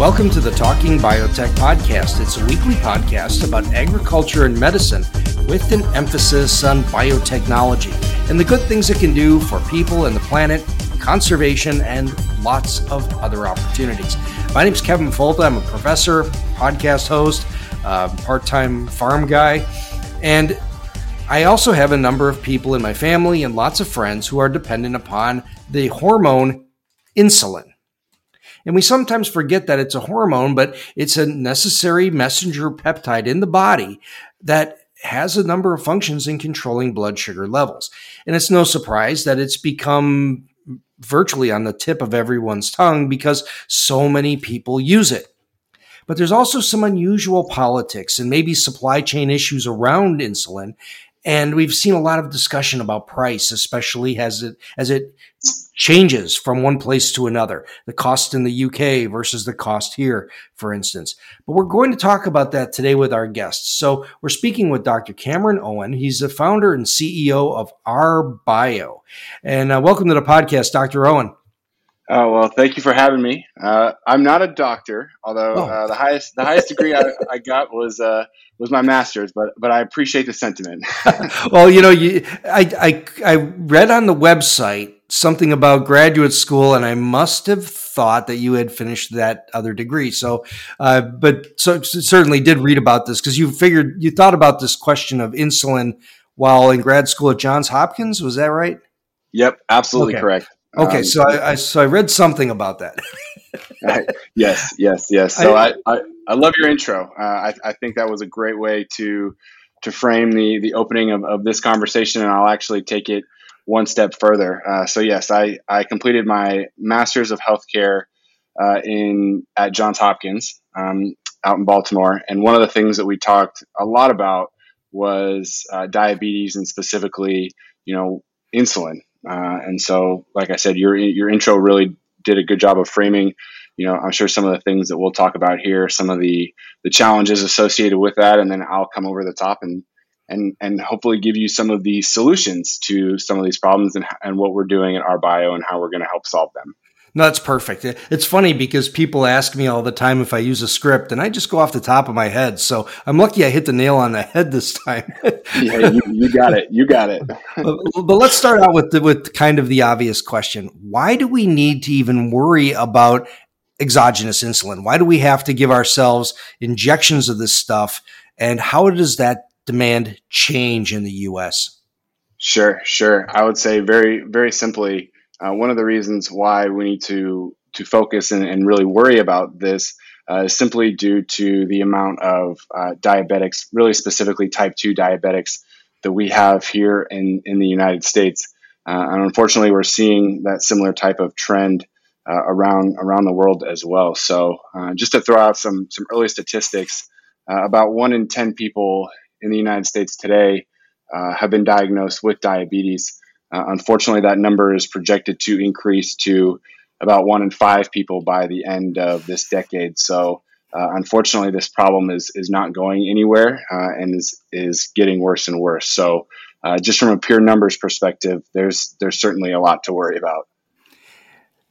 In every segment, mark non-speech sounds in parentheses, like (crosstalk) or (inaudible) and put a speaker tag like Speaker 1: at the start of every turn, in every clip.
Speaker 1: Welcome to the Talking Biotech Podcast. It's a weekly podcast about agriculture and medicine with an emphasis on biotechnology and the good things it can do for people and the planet, conservation, and lots of other opportunities. My name is Kevin Folta. I'm a professor, podcast host, uh, part time farm guy, and I also have a number of people in my family and lots of friends who are dependent upon the hormone insulin. And we sometimes forget that it's a hormone, but it's a necessary messenger peptide in the body that has a number of functions in controlling blood sugar levels. And it's no surprise that it's become virtually on the tip of everyone's tongue because so many people use it. But there's also some unusual politics and maybe supply chain issues around insulin. And we've seen a lot of discussion about price, especially as it as it changes from one place to another. The cost in the UK versus the cost here, for instance. But we're going to talk about that today with our guests. So we're speaking with Dr. Cameron Owen. He's the founder and CEO of R Bio. And uh, welcome to the podcast, Dr. Owen.
Speaker 2: Oh well, thank you for having me. Uh, I'm not a doctor, although oh. uh, the highest the highest degree I, I, got was uh, was my master's. But but I appreciate the sentiment. (laughs)
Speaker 1: well, you know, you, I, I I read on the website something about graduate school, and I must have thought that you had finished that other degree. So, uh, but so certainly did read about this because you figured you thought about this question of insulin while in grad school at Johns Hopkins. Was that right?
Speaker 2: Yep, absolutely
Speaker 1: okay.
Speaker 2: correct.
Speaker 1: Okay, um, so I, I, so I read something about that. (laughs)
Speaker 2: yes, yes, yes. So I, I, I love your intro. Uh, I, I think that was a great way to to frame the the opening of, of this conversation, and I'll actually take it one step further. Uh, so yes, I I completed my master's of healthcare uh, in at Johns Hopkins um, out in Baltimore, and one of the things that we talked a lot about was uh, diabetes and specifically, you know, insulin. Uh, and so, like I said, your your intro really did a good job of framing. You know, I'm sure some of the things that we'll talk about here, some of the the challenges associated with that, and then I'll come over the top and and and hopefully give you some of the solutions to some of these problems and and what we're doing at our bio and how we're going to help solve them.
Speaker 1: No, that's perfect. It's funny because people ask me all the time if I use a script, and I just go off the top of my head. So I'm lucky I hit the nail on the head this time. (laughs)
Speaker 2: yeah, you, you, got it. You got it. (laughs)
Speaker 1: but, but, let's start out with the, with kind of the obvious question: Why do we need to even worry about exogenous insulin? Why do we have to give ourselves injections of this stuff? And how does that demand change in the U.S.?
Speaker 2: Sure, sure. I would say very, very simply uh, one of the reasons why we need to to focus and, and really worry about this uh, is simply due to the amount of uh, diabetics, really specifically type 2 diabetics, that we have here in, in the United States. Uh, and unfortunately, we're seeing that similar type of trend uh, around around the world as well. So, uh, just to throw out some some early statistics, about one in ten people in the United States today have been diagnosed with diabetes. Uh, unfortunately, that number is projected to increase to about one in five people by the end of this decade. So, uh, unfortunately, this problem is is not going anywhere uh, and is is getting worse and worse. So, uh, just from a pure numbers perspective, there's there's certainly a lot to worry about.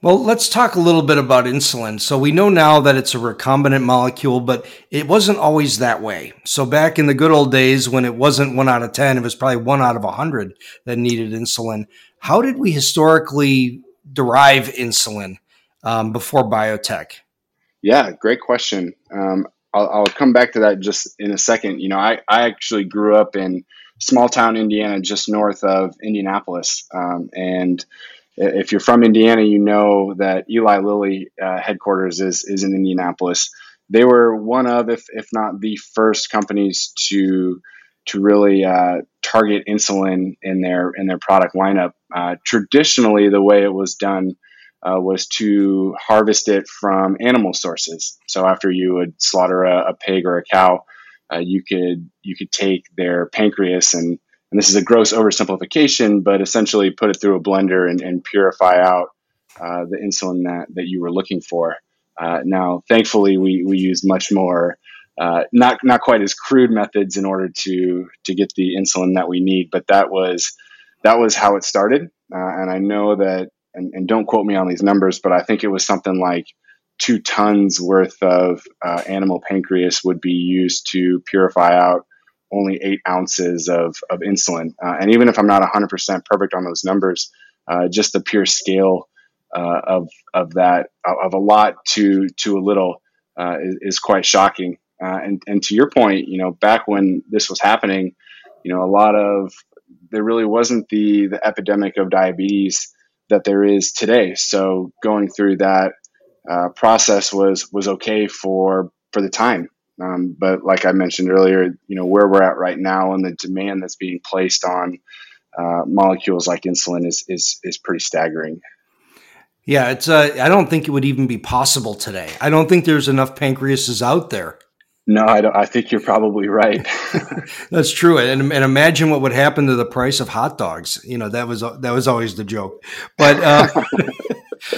Speaker 1: Well, let's talk a little bit about insulin. So we know now that it's a recombinant molecule, but it wasn't always that way. So back in the good old days when it wasn't one out of 10, it was probably one out of a hundred that needed insulin. How did we historically derive insulin um, before biotech?
Speaker 2: Yeah, great question. Um, I'll, I'll, come back to that just in a second. You know, I, I actually grew up in small town Indiana, just north of Indianapolis. Um, and if you're from Indiana, you know that Eli Lilly uh, headquarters is is in Indianapolis. They were one of, if if not the first companies to to really uh, target insulin in their in their product lineup. Uh, traditionally, the way it was done uh, was to harvest it from animal sources. So after you would slaughter a, a pig or a cow, uh, you could you could take their pancreas and and this is a gross oversimplification, but essentially put it through a blender and, and purify out uh, the insulin that, that you were looking for. Uh, now, thankfully, we, we use much more, uh, not not quite as crude methods in order to to get the insulin that we need, but that was that was how it started. Uh, and I know that, and, and, don't quote me on these numbers, but I think it was something like two tons worth of uh, animal pancreas would be used to purify out only eight ounces of, of insulin. Uh, and even if I'm not 100% perfect on those numbers, just the pure scale uh, of of that of a lot to to a little uh, is, is, quite shocking. Uh, and and to your point, you know, back when this was happening, you know, a lot of there really wasn't the the epidemic of diabetes that there is today. So going through that uh, process was was okay for for the time. Um, but like I mentioned earlier, you know where we're at right now and the demand that's being placed on uh, molecules like insulin is is is pretty staggering.
Speaker 1: Yeah, it's. Uh, I don't think it would even be possible today. I don't think there's enough pancreases out there.
Speaker 2: No, I don't. I think you're probably right. (laughs) (laughs)
Speaker 1: That's true. And, and imagine what would happen to the price of hot dogs. You know, that was that was always the joke. But uh, (laughs)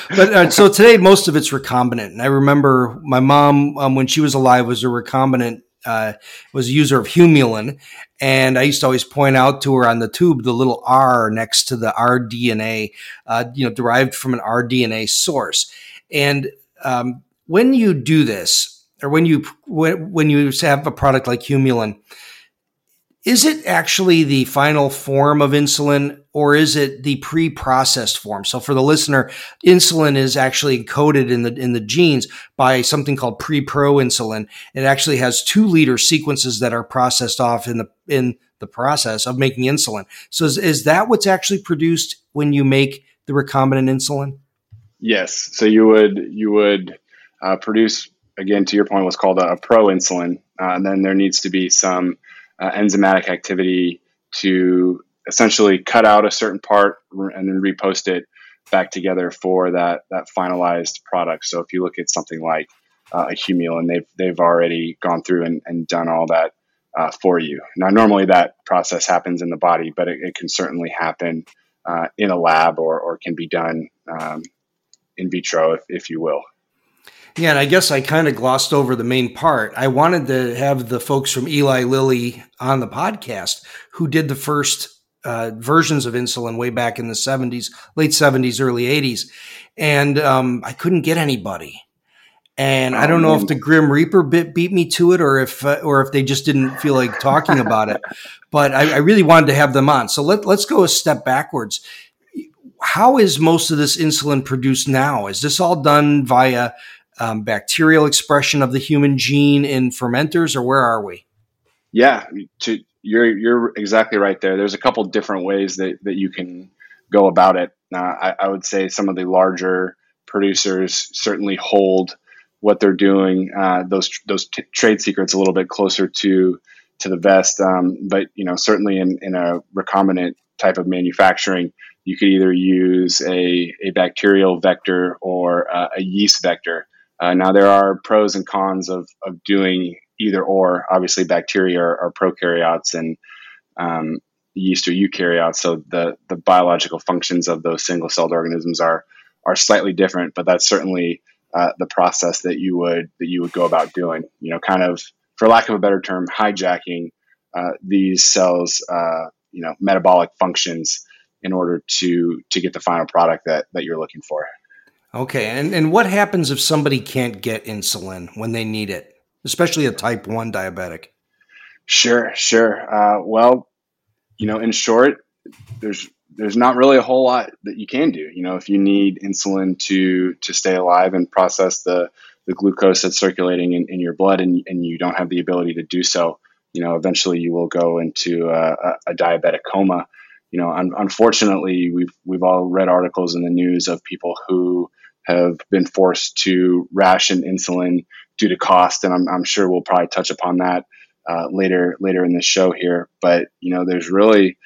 Speaker 1: but uh, so today, most of it's recombinant. And I remember my mom um, when she was alive was a recombinant uh, was a user of Humulin, and I used to always point out to her on the tube the little R next to the rDNA, uh, you know, derived from an rDNA source. And um, when you do this, or when you when you have a product like Humulin, is it actually the final form of insulin or is it the pre-processed form? So for the listener, insulin is actually encoded in the in the genes by something called pre-proinsulin. It actually has two liter sequences that are processed off in the in the process of making insulin. So is, is that what's actually produced when you make the recombinant insulin?
Speaker 2: Yes. So you would you would uh, produce again to your point what's called a, a proinsulin, uh, and then there needs to be some uh, enzymatic activity to essentially cut out a certain part and then repost it back together for that that finalized product. So if you look at something like uh, a Humulin, they've they've already gone through and, and done all that uh, for you. Now, normally that process happens in the body, but it, it can certainly happen uh, in a lab or, or can be done um, in vitro, if, if you will.
Speaker 1: Yeah, and I guess I kind of glossed over the main part. I wanted to have the folks from Eli Lilly on the podcast who did the first uh, versions of insulin way back in the 70s, late 70s, early 80s. And um, I couldn't get anybody. And I don't know if the Grim Reaper bit beat me to it, or if uh, or if they just didn't feel like talking about it. But I, I, really wanted to have them on. So let let's go a step backwards. How is most of this insulin produced now? Is this all done via um, bacterial expression of the human gene in fermenters, or where are we?
Speaker 2: Yeah, to, you're you're exactly right there. There's a couple different ways that, that you can go about it. I, I, would say some of the larger producers certainly hold what they're doing, uh, those those t- trade secrets, a little bit closer to to the vest. Um, but you know, certainly in, in a recombinant type of manufacturing, you could either use a, a bacterial vector or uh, a yeast vector. Uh, now, there are pros and cons of, of doing either or. Obviously, bacteria are, are prokaryotes and um, yeast are eukaryotes, so the, the biological functions of those single celled organisms are, are slightly different, but that's certainly uh, the process that you would that you would go about doing. You know, kind of, for lack of a better term, hijacking uh, these cells, uh, you know, metabolic functions in order to to get the final product that that you're looking for.
Speaker 1: Okay, and and what happens if somebody can't get insulin when they need it, especially a type one diabetic?
Speaker 2: Sure, sure. Uh, well, you know, in short, there's there's not really a whole lot that you can do. You know, if you need insulin to to stay alive and process the the glucose that's circulating in, in your blood, and, and you don't have the ability to do so, you know, eventually you will go into a, a, a diabetic coma. You know, un- unfortunately, we've we've all read articles in the news of people who have been forced to ration insulin due to cost, and I'm, I'm sure we'll probably touch upon that uh, later later in the show here. But you know, there's really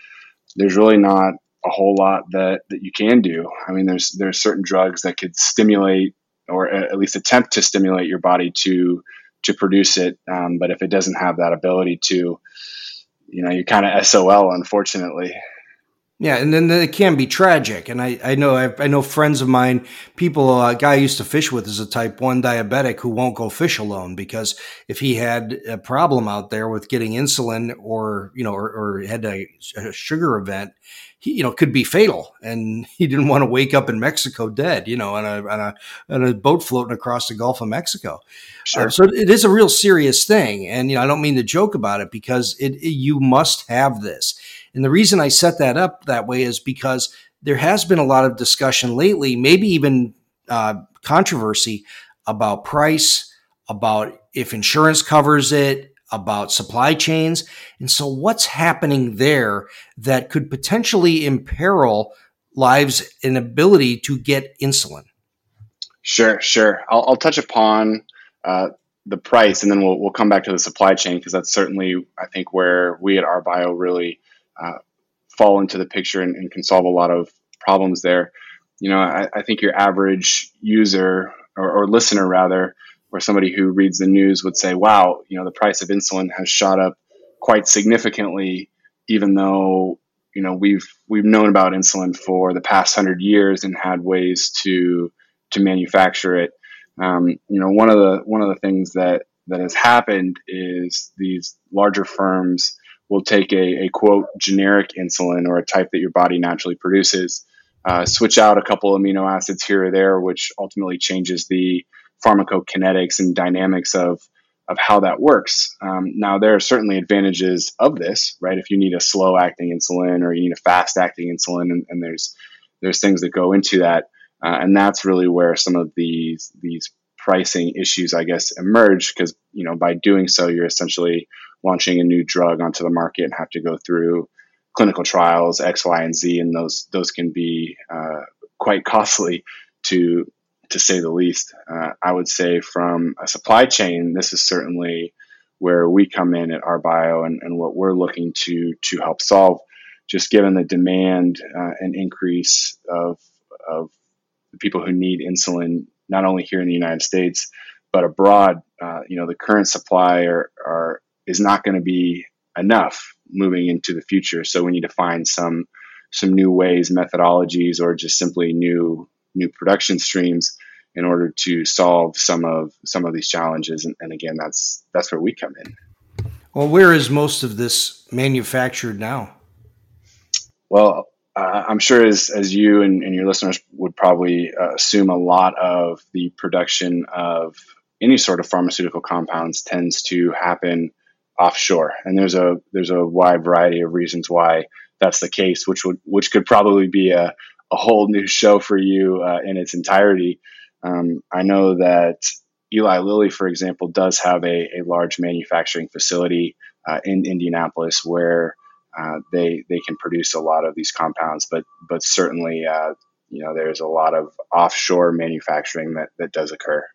Speaker 2: there's really not a whole lot that that you can do. I mean, there's there's certain drugs that could stimulate or at least attempt to stimulate your body to to produce it. Um, but if it doesn't have that ability to, you know, you're kind of SOL, unfortunately.
Speaker 1: Yeah, and then it can be tragic. And I, I know I, I know friends of mine, people a guy I used to fish with is a type one diabetic who won't go fish alone because if he had a problem out there with getting insulin or you know or, or had a, a sugar event, he, you know, could be fatal. And (laughs) he didn't want to wake up in Mexico dead, you know, on a, on a, on a boat floating across the Gulf of Mexico. Sure. Uh, so it is a real serious thing. And, you know, I don't mean to joke about it because it, it, you must have this. And the reason I set that up that way is because there has been a lot of discussion lately, maybe even uh, controversy about price, about if insurance covers it, about supply chains. And so, what's happening there that could potentially imperil lives and ability to get insulin?
Speaker 2: Sure, sure. I'll, I'll touch upon uh, the price, and then we'll we'll come back to the supply chain because that's certainly I think where we at RBio really uh, fall into the picture and, and, can solve a lot of problems there. You know, I, I think your average user or, or listener rather or somebody who reads the news would say, wow, you know, the price of insulin has shot up quite significantly, even though, you know, we've, we've known about insulin for the past hundred years and had ways to, to manufacture it. Um, you know, one of the, one of the things that, that has happened is these larger firms will take a, a quote generic insulin or a type that your body naturally produces, uh, switch out a couple amino acids here or there, which ultimately changes the pharmacokinetics and dynamics of of how that works. Um, now, there are certainly advantages of this, right? If you need a slow acting insulin or you need a fast acting insulin, and, and, there's there's things that go into that, uh, and that's really where some of these these pricing issues, I guess, emerge because you know by doing so, you're essentially launching a new drug onto the market and have to go through clinical trials X, Y, and Z, and those those can be uh, quite (laughs) costly to to say the least. Uh, I would say from a supply chain, this is certainly where we come in at RBio and, and what we're looking to to help solve. Just given the demand uh, and increase of of the people who need insulin, not only here in the United States but abroad, uh, you know, the current supply are, are is not going to be enough moving into the future. So we need to find some some new ways, methodologies, or just simply new new production streams in order to solve some of some of these challenges. And, and again, that's that's where we come in.
Speaker 1: Well, where is most of this manufactured now?
Speaker 2: Well, uh, I'm sure as, as you and, and your listeners would probably uh, assume, a lot of the production of any sort of pharmaceutical compounds tends to happen offshore, and there's a there's a wide variety of reasons why that's the case, which would which could probably be a, a whole new show for you uh, in its entirety. Um, I know that Eli Lilly, for example, does have a, a large manufacturing facility uh, in Indianapolis where uh, they they can produce a lot of these compounds, but but certainly uh, you know there's a lot of offshore manufacturing that that does occur.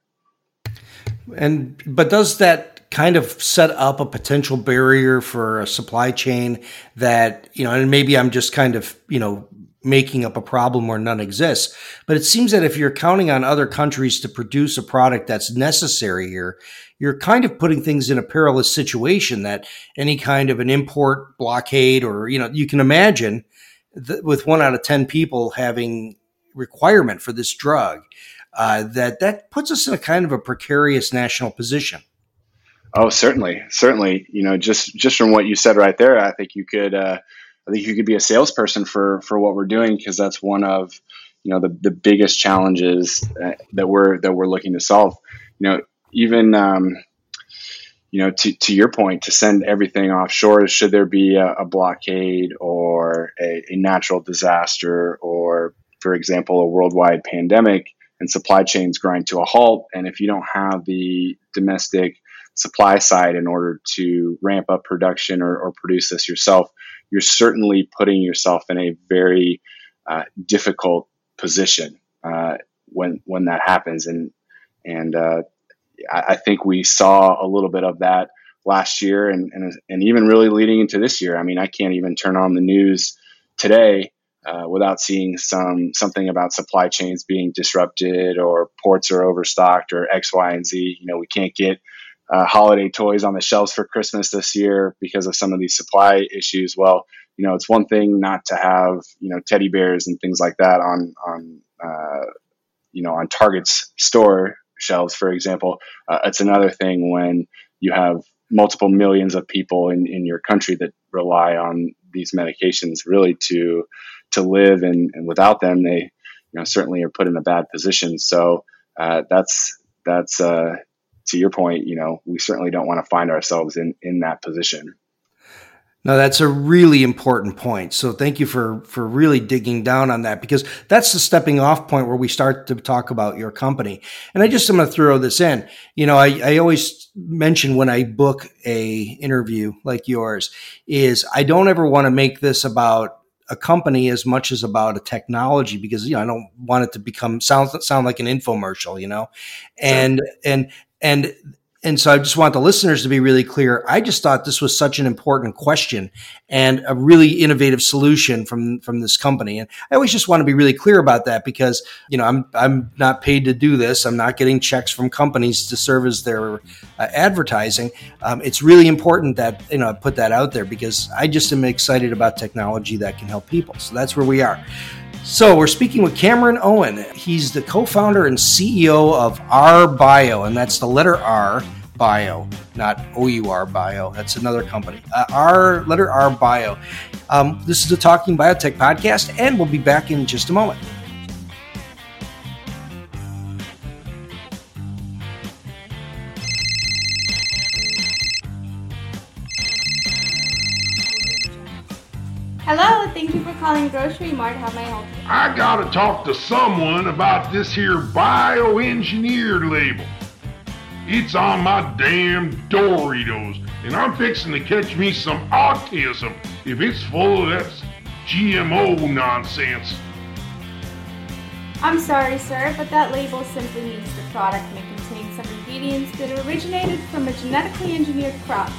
Speaker 1: And but does that kind of set up a potential barrier for a supply chain that you know, and maybe I'm just kind of you know making up a problem where none exists. But it seems that if you're counting on other countries to produce a product that's necessary here, you're kind of putting things in a perilous situation that any kind of an import blockade or, you know, you can imagine with one out of 10 people having requirement for this drug, uh, that that puts us in a kind of a precarious national position.
Speaker 2: Oh, certainly, certainly. You know, just just from what you said right there, I think you could uh, I think you could be a salesperson for for what we're doing because that's one of you know the, the biggest challenges that we're that we're looking to solve. You know, even um, you know to, to your point, to send everything offshore, should there be a, a blockade or a, a natural disaster or, for example, a worldwide pandemic and supply chains grind to a halt, and if you don't have the domestic supply side in order to ramp up production or, or produce this yourself, you're certainly putting yourself in a very uh, difficult position uh, when when that happens. And and uh, I, I, think we saw a little bit of that last year and, and, and even really leading into this year. I mean, I can't even turn on the news today uh, without seeing some something about supply chains being disrupted or ports are overstocked or X, Y, and Z. You know, we can't get uh, holiday toys on the shelves for Christmas this year because of some of these supply issues. Well, you know, it's one thing not to have you know teddy bears and things like that on on uh, you know on Target's store shelves, for example. Uh, it's another thing when you have multiple millions of people in, in your country that rely on these medications really to to live and, and without them they you know certainly are put in a bad position so uh, that's that's uh, to your point you know we certainly don't want to find ourselves in in that position
Speaker 1: no, that's a really important point. So thank you for for really digging down on that because that's the stepping off point where we start to talk about your company. And I just am going to throw this in. You know, I, I always mention when I book a interview like yours is I don't ever want to make this about a company as much as about a technology because you know I don't want it to become sound sound like an infomercial, you know, and and and and so I just want the listeners to be really clear. I just thought this was such an important question and a really innovative solution from from this company. And I always just want to be really clear about that because you know I'm I'm not paid to do this. I'm not getting checks from companies to serve as their uh, advertising. Um, it's really important that you know I put that out there because I just am excited about technology that can help people. So that's where we are. So we're speaking with Cameron Owen. He's the co-founder and CEO of R Bio, and that's the letter R Bio, not OUR Bio. That's another company. Uh, R letter R Bio. Um, this is the Talking Biotech podcast, and we'll be back in just a moment.
Speaker 3: Calling Grocery Mart. How may I help you?
Speaker 4: I gotta talk to someone about this here bioengineered label. It's on my damn Doritos, and I'm fixing to catch me some autism if it's full of that GMO nonsense.
Speaker 3: I'm sorry, sir, but that label simply means the product may contain some ingredients that originated from a genetically engineered crop.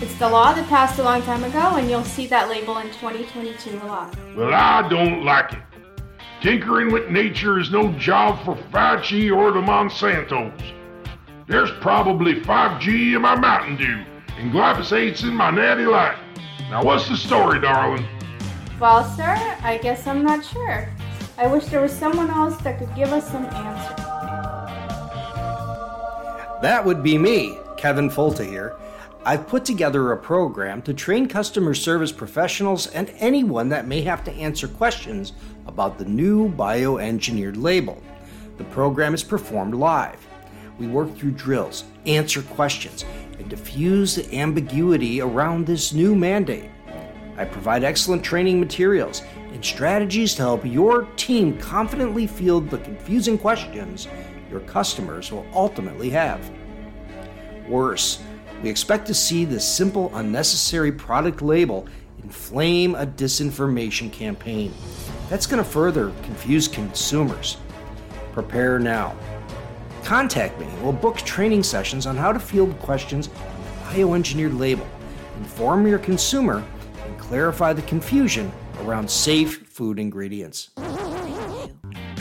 Speaker 3: It's the law that passed a long time ago, and you'll see that label in 2022 a lot.
Speaker 4: Well, I don't like it. Tinkering with nature is no job for Fauci or the Monsantos. There's probably 5G in my Mountain Dew, and glyphosate's in my Natty Light. Now, what's the story, darling?
Speaker 3: Well, sir, I guess I'm not sure. I wish there was someone else that could give us some answers.
Speaker 1: That would be me, Kevin Folta here. I've put together a program to train customer service professionals and anyone that may have to answer questions about the new bioengineered label. The program is performed live. We work through drills, answer questions, and diffuse the ambiguity around this new mandate. I provide excellent training materials and strategies to help your team confidently field the confusing questions your customers will ultimately have. Worse, we expect to see this simple, unnecessary product label inflame a disinformation campaign. That's going to further confuse consumers. Prepare now. Contact me. We'll book training sessions on how to field questions on the bioengineered label, inform your consumer, and clarify the confusion around safe food ingredients.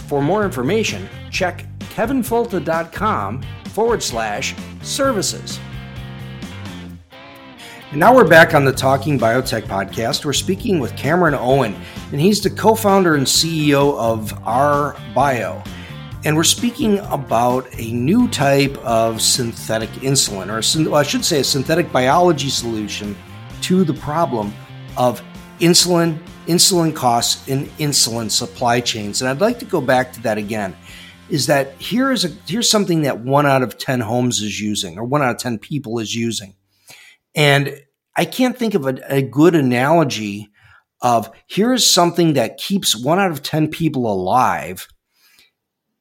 Speaker 1: For more information, check kevinfolta.com forward slash services. And now we're back on the Talking Biotech podcast. We're speaking with Cameron Owen, and he's the co founder and CEO of R Bio. And we're speaking about a new type of synthetic insulin, or I should say a synthetic biology solution to the problem of insulin, insulin costs, and insulin supply chains. And I'd like to go back to that again. Is that here is a here's something that one out of ten homes is using, or one out of ten people is using and I can't think of a, a good analogy of here's something that keeps one out of 10 people alive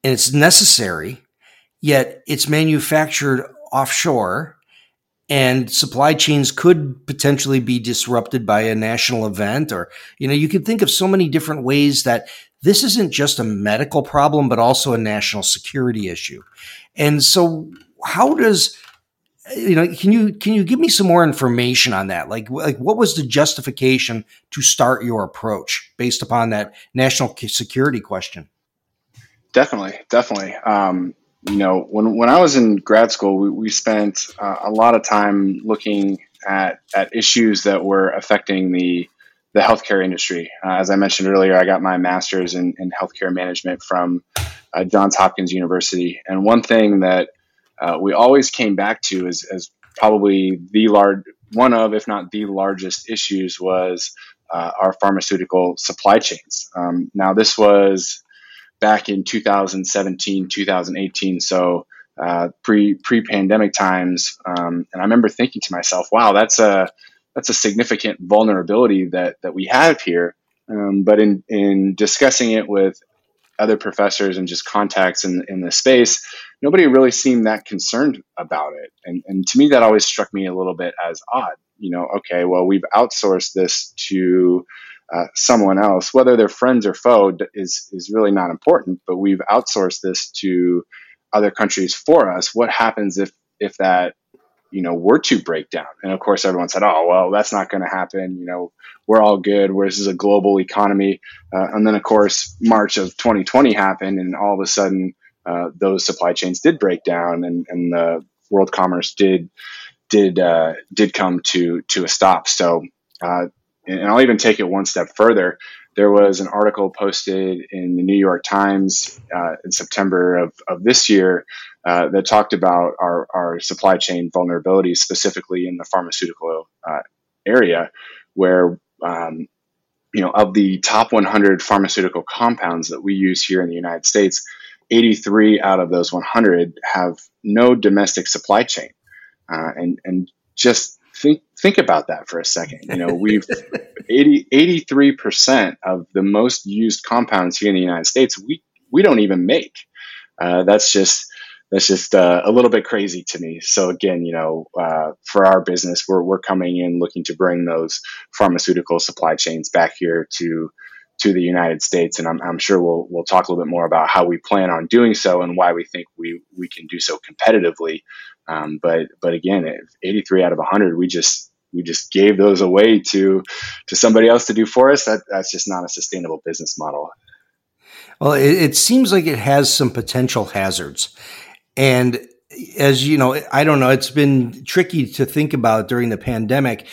Speaker 1: and it's necessary, yet it's manufactured offshore and supply chains could potentially be disrupted by a national event or you know you could think of so many different ways that this isn't just a medical problem but also a national security issue. And so how does you know, can you can you give me some more information on that? Like, like what was the justification to start your approach based upon that national security question?
Speaker 2: Definitely, definitely. Um, you know, when when I was in grad school, we, we spent uh, a lot of time looking at at issues that were affecting the the healthcare industry. Uh, as I mentioned earlier, I got my master's in, in healthcare management from uh, Johns Hopkins University, and one thing that uh, we always came back to as, as probably the large one of, if not the largest issues was uh, our pharmaceutical supply chains. Um, now, this was back in 2017, 2018, so uh, pre pre pandemic times, um, and I remember thinking to myself, "Wow, that's a that's a significant vulnerability that that we have here." Um, but in in discussing it with other professors and just contacts in, in the space, nobody really seemed that concerned about it. And, and to me, that always struck me a little bit as odd. You know, okay, well, we've outsourced this to uh, someone else, whether they're friends or foe is, is really not important, but we've outsourced this to other countries for us. What happens if, if that you know were to break down. And of course everyone said oh well that's not going to happen. You know we're all good. Where this is a global economy. Uh, and then of course march of 2020 happened and all of a sudden uh, those supply chains did break down and, and the world commerce did did uh, did come to to a stop. So uh, and I'll even take it one step further. There was an article posted in the New York Times uh, in September of, of this year uh, that talked about our, our supply chain vulnerabilities, specifically in the pharmaceutical uh, area, where um, you know of the top 100 pharmaceutical compounds that we use here in the United States, 83 out of those 100 have no domestic supply chain, uh, and and just think think about that for a second. You know, we've (laughs) 80, 83% of the most used compounds here in the United States, we, we don't even make. Uh, that's just, that's just uh, a little bit crazy to me. So again, you know, uh, for our business, we're, we're coming in looking to bring those pharmaceutical supply chains back here to, to the United States. And I'm, I'm sure we'll, we'll talk a little bit more about how we plan on doing so and why we think we, we can do so competitively. Um, but, but again, 83 out of 100, we just, we just gave those away to to somebody else to do for us that that's just not a sustainable business model
Speaker 1: well it, it seems like it has some potential hazards and as you know i don't know it's been tricky to think about during the pandemic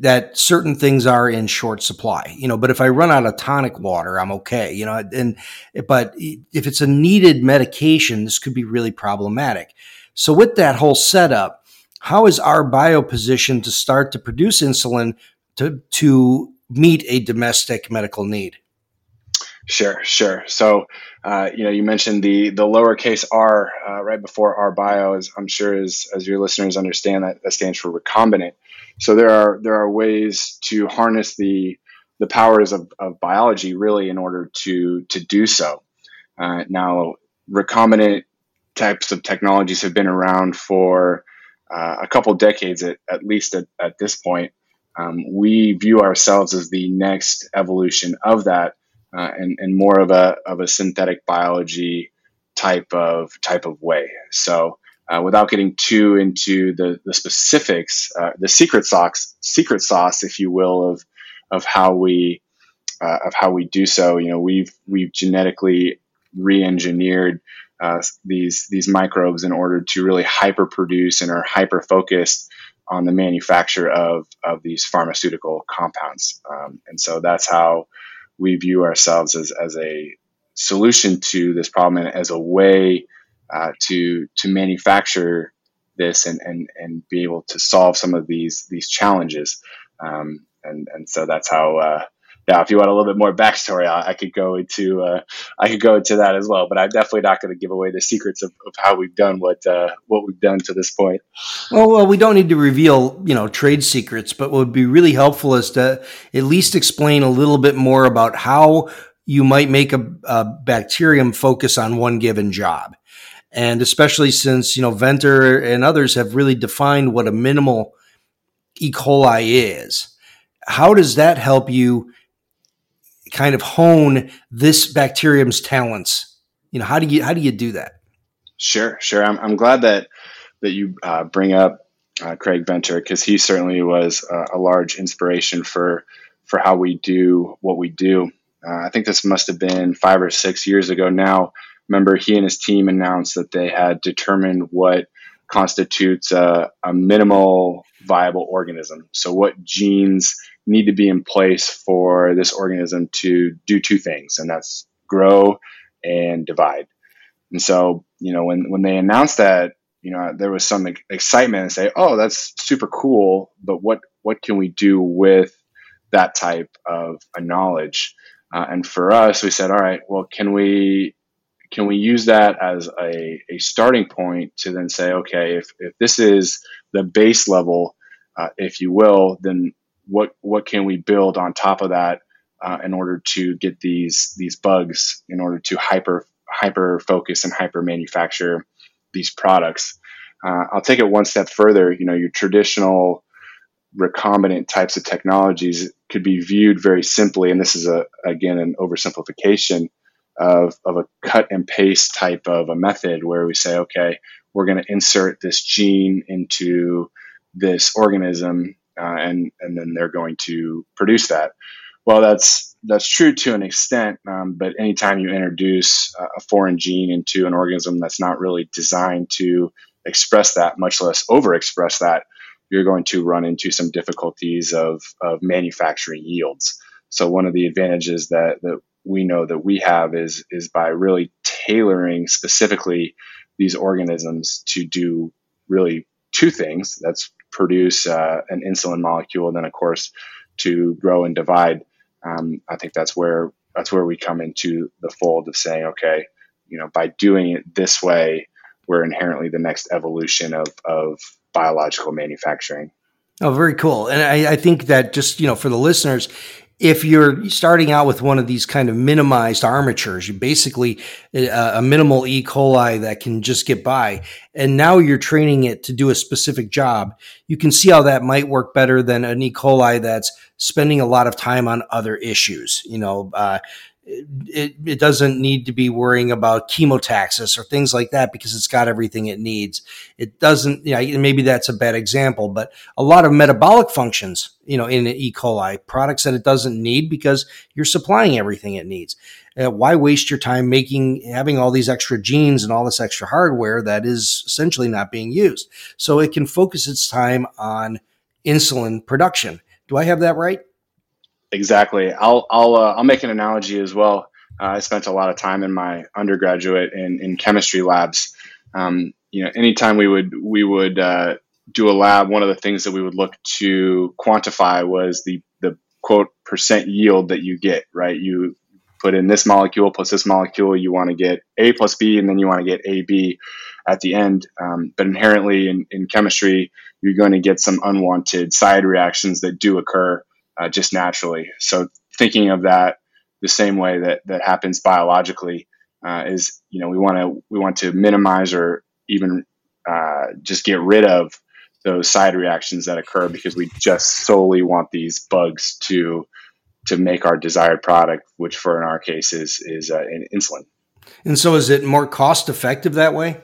Speaker 1: that certain things are in short supply you know but if i run out of tonic water i'm okay you know and but if it's a needed medication this could be really problematic so with that whole setup how is our bio positioned to start to produce insulin to, to meet a domestic medical need?
Speaker 2: Sure, sure. So, uh, you know, you mentioned the the lowercase r uh, right before our bio, as I'm sure as as your listeners understand that that stands for recombinant. So there are there are ways to harness the the powers of, of biology really in order to to do so. Uh, now, recombinant types of technologies have been around for uh, a couple decades at, at least at, at this point. Um, we view ourselves as the next evolution of that uh, and, and more of a, of a synthetic biology type of type of way. So uh, without getting too into the, the specifics, uh, the secret sauce, secret sauce, if you will, of of how we uh, of how we do so. You know, we've we've genetically re-engineered uh, these these microbes in order to really hyper produce and are hyper focused on the manufacture of of these pharmaceutical compounds. Um, and so that's how we view ourselves as as a solution to this problem and as a way uh, to to manufacture this and, and and be able to solve some of these these challenges. Um, and and so that's how uh, now, if you want a little bit more backstory, I, I could go into uh, I could go into that as well. But I'm definitely not going to give away the secrets of, of how we've done what uh, what we've done to this point.
Speaker 1: Well, well, we don't need to reveal you know trade secrets, but what would be really helpful is to at least explain a little bit more about how you might make a, a bacterium focus on one given job, and especially since you know Venter and others have really defined what a minimal E. coli is. How does that help you? Kind of hone this bacterium's talents? You know, how do you how do you do that?
Speaker 2: Sure, sure. I'm, I'm glad that that you uh, bring up uh, Craig Venter, because he certainly was a, large inspiration for for how we do what we do. Uh, I think this must have been five or six years ago now. Remember, he and his team announced that they had determined what constitutes a, a minimal viable organism. So, what genes need to be in place for this organism to do two things, and that's grow and divide. And so, you know, when when they announced that, you know, there was some excitement and say, "Oh, that's super cool," but what what can we do with that type of a knowledge? Uh, and for us, we said, "All right, well, can we can we use that as a, a starting point to then say, okay, if, if this is the base level, uh, if you will, then what what can we build on top of that uh, in order to get these these bugs in order to hyper hyper focus and hyper manufacture these products. Uh, I'll take it one step further. You know, your traditional recombinant types of technologies could be viewed very simply, and this is a again an oversimplification of, of a cut and paste type of a method where we say, okay, we're going to insert this gene into this organism, uh, and and then they're going to produce that. Well, that's that's true to an extent, um, but anytime you introduce a foreign gene into an organism that's not really designed to express that, much less overexpress that, you're going to run into some difficulties of, of manufacturing yields. So one of the advantages that, that we know that we have is is by really tailoring specifically these organisms to do really two things. That's produce uh, an insulin molecule, and then of course to grow and divide um, I think that's where that's where we come into the fold of saying, okay, you know, by doing it this way, we're inherently the next evolution of of biological manufacturing.
Speaker 1: Oh, very cool. And I, I think that just you know for the listeners, if you're starting out with one of these kind of minimized armatures, you basically uh, a, minimal E. coli that can just get by, and now you're training it to do a specific job, you can see how that might work better than an E. coli that's spending a lot of time on other issues. You know, uh, it, it doesn't need to be worrying about chemotaxis or things like that because it's got everything it needs. It doesn't, you know, maybe that's a bad example, but a lot of metabolic functions, you know, in E. coli products that it doesn't need because you're supplying everything it needs. Uh, why waste your time making, having all these extra genes and all this extra hardware that is essentially not being used? So it can focus its time on insulin production. Do I have that right?
Speaker 2: Exactly. I'll I'll uh, I'll make an analogy as well. Uh, I spent a lot of time in my undergraduate in, in chemistry labs. Um, you know, anytime we would we would uh, do a lab, one of the things that we would look to quantify was the the quote percent yield that you get. Right, you put in this molecule plus this molecule, you want to get A plus B, and then you want to get AB at the end. Um, but inherently in, in chemistry, you're going to get some unwanted side reactions that do occur uh, just naturally. So thinking of that the same way that that happens biologically uh, is you know we want to we want to minimize or even uh, just get rid of those side reactions that occur because we just solely want these bugs to to make our desired product, which for in our case is is uh, insulin.
Speaker 1: And so, is it more cost effective that way?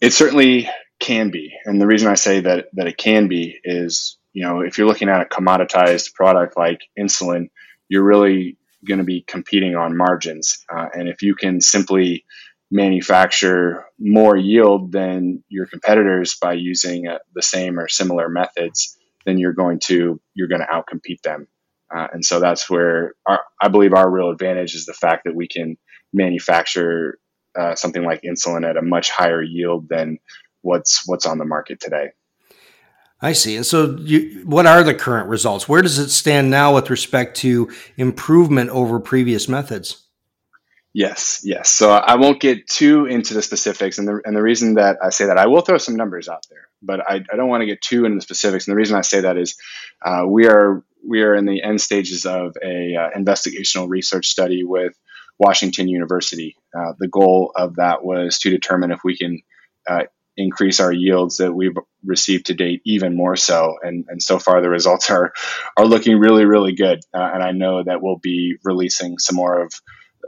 Speaker 2: It certainly can be, and the reason I say that that it can be is you know, if you're looking at a commoditized product like insulin, you're really going to be competing on margins. Uh, and if you can simply manufacture more yield than your competitors by using uh, the same or similar methods, then you're going to you're going to outcompete them. Uh, and so that's where our, I believe our real advantage is the fact that we can manufacture uh, something like insulin at a much higher yield than what's what's on the market today.
Speaker 1: I see. And so, you, what are the current results? Where does it stand now with respect to improvement over previous methods?
Speaker 2: Yes, yes. So I won't get too into the specifics, and the and the reason that I say that I will throw some numbers out there, but I, I don't want to get too into the specifics. And the reason I say that is uh, we are we are in the end stages of a uh, investigational research study with Washington University. Uh, the goal of that was to determine if we can uh, increase our yields that we've received to date even more so. And, and so far, the results are are looking really, really good. Uh, and I know that we'll be releasing some more of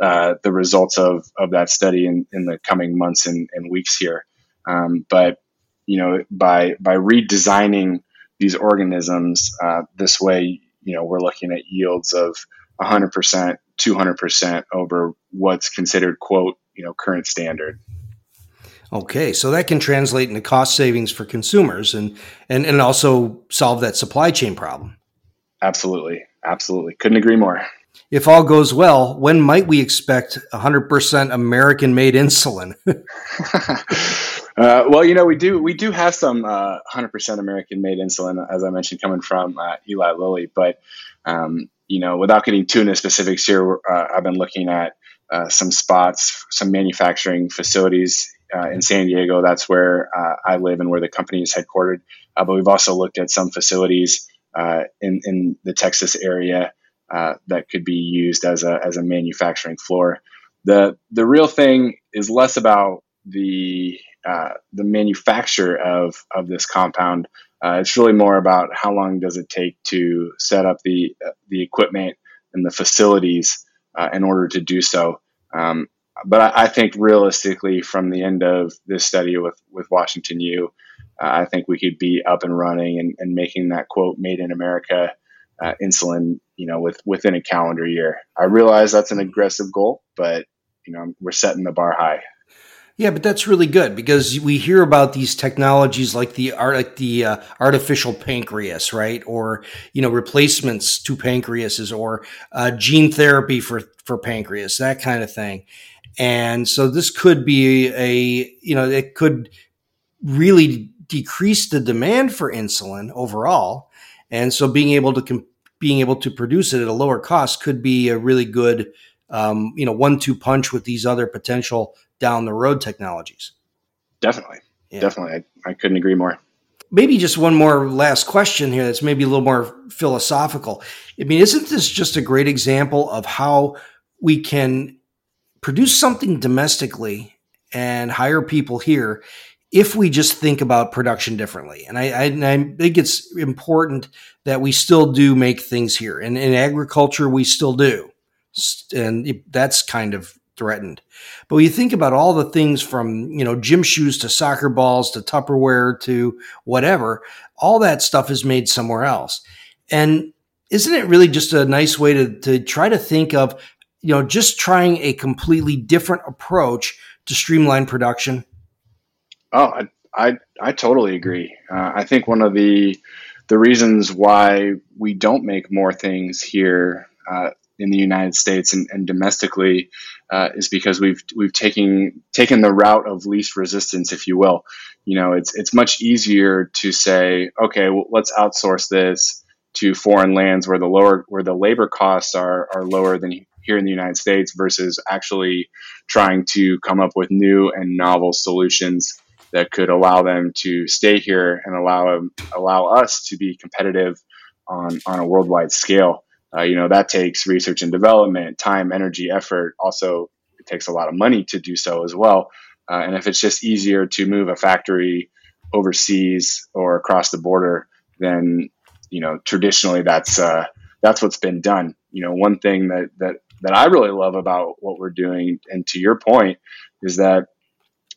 Speaker 2: uh, the results of, of that study in, in the coming months and, and weeks here. Um, but you know, by by redesigning these organisms uh, this way, you know, we're looking at yields of 100%, 200% over what's considered quote, you know, current standard.
Speaker 1: Okay, so that can translate into cost savings for consumers and and and also solve that supply chain problem.
Speaker 2: Absolutely. Absolutely. Couldn't agree more.
Speaker 1: If all goes well, when might we expect 100% American made insulin? (laughs)
Speaker 2: uh, well, you know, we do we do have some uh, 100% American made insulin, as I mentioned, coming from uh, Eli Lilly. But um, you know, without getting too into specifics here, uh, I've been looking at uh, some spots, some manufacturing facilities uh, in San Diego. That's where I live and where the company is headquartered. but we've also looked at some facilities in in the Texas area that could be used as a as a manufacturing floor. The the real thing is less about the uh, the manufacture of of this compound. Uh, it's really more about how long does it take to set up the uh, the equipment and the facilities uh, in order to do so. Um, but I, I, think realistically, from the end of this study with with Washington U, uh, I think we could be up and running and, and making that quote "Made in America" insulin, you know, with within a calendar year. I realize that's an aggressive goal, but you know, we're setting the bar high.
Speaker 1: Yeah, but that's really good because we hear about these technologies like the art, like the uh, artificial pancreas, right? Or you know, replacements to pancreases, or uh, gene therapy for for pancreas, that kind of thing. And so this could be a, you know, it could really decrease the demand for insulin overall. And so being able to com- being able to produce it at a lower cost could be a really good, um, you know, one-two punch with these other potential down the road technologies.
Speaker 2: Definitely. Yeah. Definitely. I, I couldn't agree more.
Speaker 1: Maybe just one more last question here that's maybe a little more philosophical. I mean, isn't this just a great example of how we can produce something domestically and hire people here if we just think about production differently. And I, I, I, think it's important that we still do make things here. And in agriculture, we still do. And that's kind of threatened. But when you think about all the things from, you know, gym shoes to soccer balls to Tupperware to whatever, all that stuff is made somewhere else. And isn't it really just a nice way to, to try to think of, you know, just trying a completely different approach to streamline production?
Speaker 2: Oh, I, I, I totally agree. Uh, I think one of the, the reasons why we don't make more things here uh, in the United States and, and domestically uh, is because we've we've taken taken the route of least resistance, if you will. You know, it's it's much easier to say, okay, well, let's outsource this to foreign lands where the lower where the labor costs are are lower than here in the United States versus actually trying to come up with new and novel solutions that could allow them to stay here and allow allow us to be competitive on on a worldwide scale. Uh, you know, that takes research and development, time, energy, effort. Also, it takes a lot of money to do so as well. Uh, and if it's just easier to move a factory overseas or across the border, then you know traditionally that's uh, that's what's been done. You know, one thing that that that I really love about what we're doing, and to your point, is that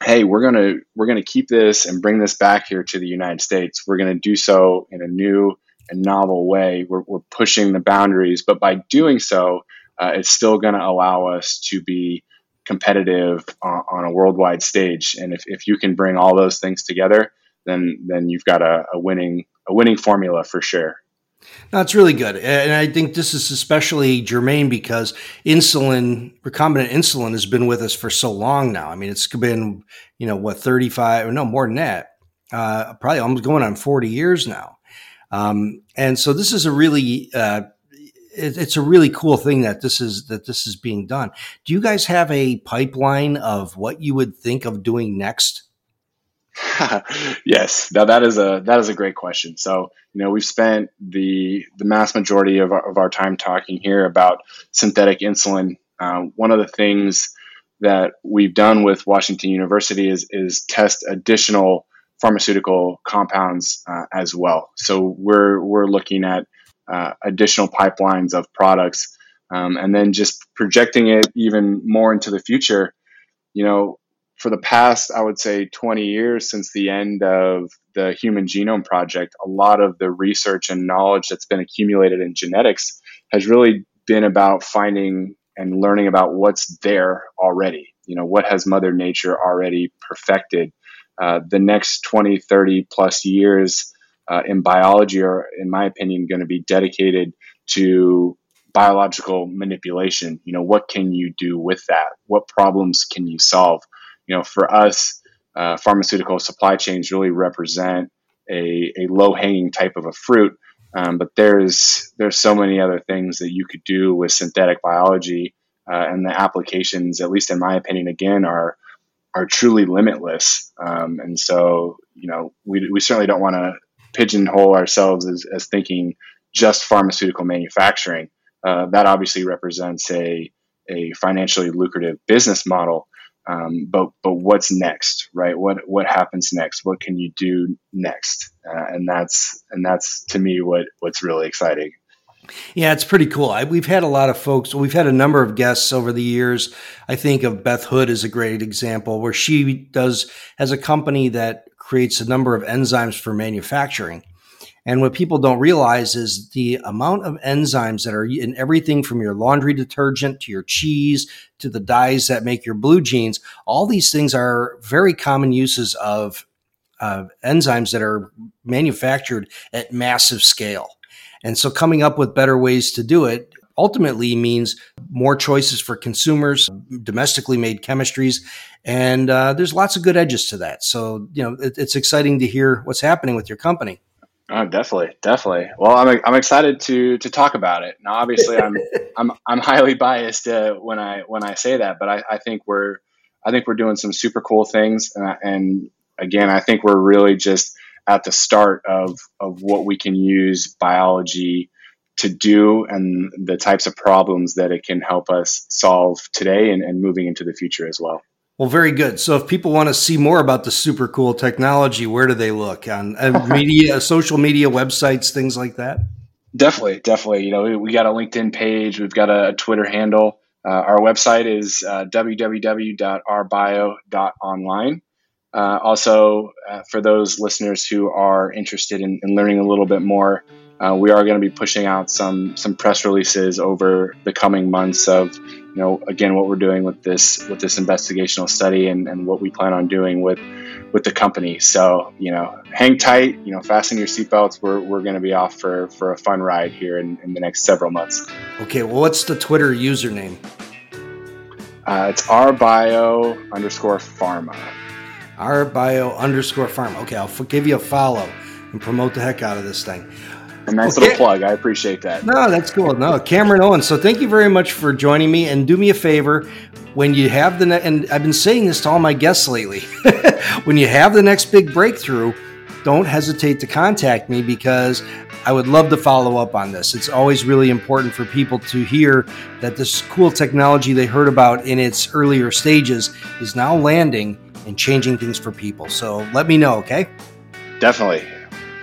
Speaker 2: hey, we're gonna we're gonna keep this and bring this back here to the United States. We're gonna do so in a new and novel way. We're, we're pushing the boundaries, but by doing so, uh, it's still going to allow us to be competitive on, on, a worldwide stage. And if, if you can bring all those things together, then then you've got a, a winning a winning formula for sure.
Speaker 1: It's really good. And I think this is especially germane because insulin, recombinant insulin has been with us for so long now. I mean, it's been, you know, what, 35 or no more than that, uh, probably almost going on 40 years now. Um, and so this is a really uh, it, it's a really cool thing that this is that this is being done. Do you guys have a pipeline of what you would think of doing next? (laughs)
Speaker 2: yes, now that is a that is a great question. So you know we've spent the the mass majority of our, of our time talking here about synthetic insulin. Uh, one of the things that we've done with Washington University is is test additional pharmaceutical compounds uh, as well. So we're we're looking at uh, additional pipelines of products, um, and then just projecting it even more into the future. You know, for the past, I would say, 20 years since the end of the Human Genome Project, a lot of the research and knowledge that's been accumulated in genetics has really been about finding and learning about what's there already. You know, what has Mother Nature already perfected? Uh, the next 20, 30 plus years uh, in biology are, in my opinion, going to be dedicated to biological manipulation. You know, what can you do with that? What problems can you solve? You know, for us, uh, pharmaceutical supply chains really represent a, a low hanging type of a fruit. Um, but there's there's so many other things that you could do with synthetic biology, uh, and the applications, at least in my opinion, again are are truly limitless. Um, and so, you know, we, we certainly don't want to pigeonhole ourselves as, as thinking just pharmaceutical manufacturing. Uh, that obviously represents a, a financially lucrative business model. Um, but but what's next, right? What what happens next? What can you do next? Uh, and that's and that's to me what what's really exciting.
Speaker 1: Yeah, it's pretty cool. I, we've had a lot of folks. We've had a number of guests over the years. I think of Beth Hood as a great example, where she does has a company that creates a number of enzymes for manufacturing. And what people don't realize is the amount of enzymes that are in everything from your laundry detergent to your cheese to the dyes that make your blue jeans. All these things are very common uses of uh, enzymes that are manufactured at massive scale. And so coming up with better ways to do it ultimately means more choices for consumers, domestically made chemistries, and uh, there's lots of good edges to that. So you know it, it's exciting to hear what's happening with your company.
Speaker 2: Oh, definitely, definitely. Well, I'm I'm excited to to talk about it. Now, obviously, I'm (laughs) I'm I'm highly biased uh, when I when I say that, but I, I think we're I think we're doing some super cool things, and, and again, I think we're really just at the start of of what we can use biology to do and the types of problems that it can help us solve today and, and moving into the future as well.
Speaker 1: Well, very good. So, if people want to see more about the super cool technology, where do they look on uh, (laughs) media, social media, websites, things like that?
Speaker 2: Definitely, definitely. You know, we, got a LinkedIn page, we've got a, a Twitter handle. Uh, our website is uh, www.rbio.online. Uh, also, uh, for those listeners who are interested in, in learning a little bit more, uh, we are going to be pushing out some some press releases over the coming months of, you know, again what we're doing with this with this investigational study and, and what we plan on doing with with the company. So, you know, hang tight, you know, fasten your seatbelts. We're, we're going to be off for, for a fun ride here in, in the next several months.
Speaker 1: Okay. Well, what's the Twitter username?
Speaker 2: Uh, it's rbio underscore pharma
Speaker 1: rbio underscore farm. Okay, I'll give you a follow and promote the heck out of this thing.
Speaker 2: A nice okay. little plug. I appreciate that.
Speaker 1: No, that's cool. No, Cameron Owen. So thank you very much for joining me. And do me a favor when you have the ne- and I've been saying this to all my guests lately. (laughs) when you have the next big breakthrough, don't hesitate to contact me because I would love to follow up on this. It's always really important for people to hear that this cool technology they heard about in its earlier stages is now landing and changing things for people. So let me know, okay?
Speaker 2: Definitely.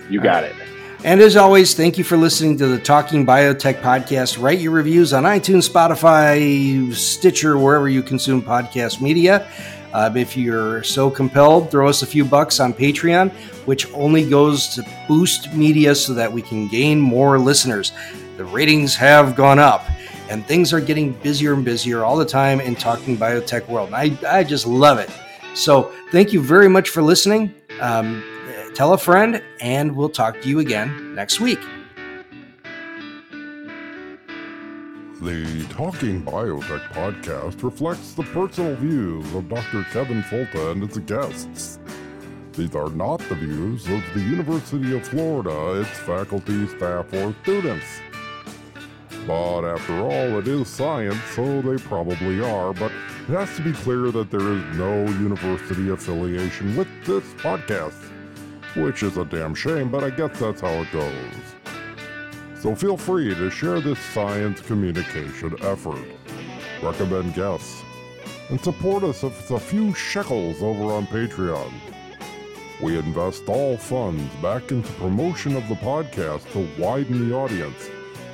Speaker 2: You got right. it.
Speaker 1: And as always, thank you for listening to the Talking Biotech podcast. Write your reviews on iTunes, Spotify, Stitcher, wherever you consume podcast media. Uh, if you're so compelled, throw us a few bucks on Patreon, which only goes to boost media so that we can gain more listeners. The ratings have gone up and things are getting busier and busier all the time in talking biotech world. And I, I just love it. So thank you very much for listening. Um, tell a friend, and we'll talk to you again next week.
Speaker 5: The Talking Biotech podcast reflects the personal views of Dr. Kevin Folta and its guests. These are not the views of the University of Florida, its faculty, staff, or students. But after all, it is science, so they probably are. But it has to be clear that there is no university affiliation with this podcast, which is a damn shame, but I guess that's how it goes. So feel free to share this science communication effort, recommend guests, and support us with a few shekels over on Patreon. We invest all funds back into promotion of the podcast to widen the audience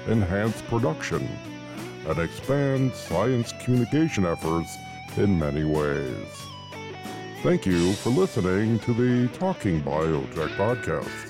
Speaker 5: enhance production, and expand science communication efforts in many ways. Thank you for listening to the Talking Biotech podcast.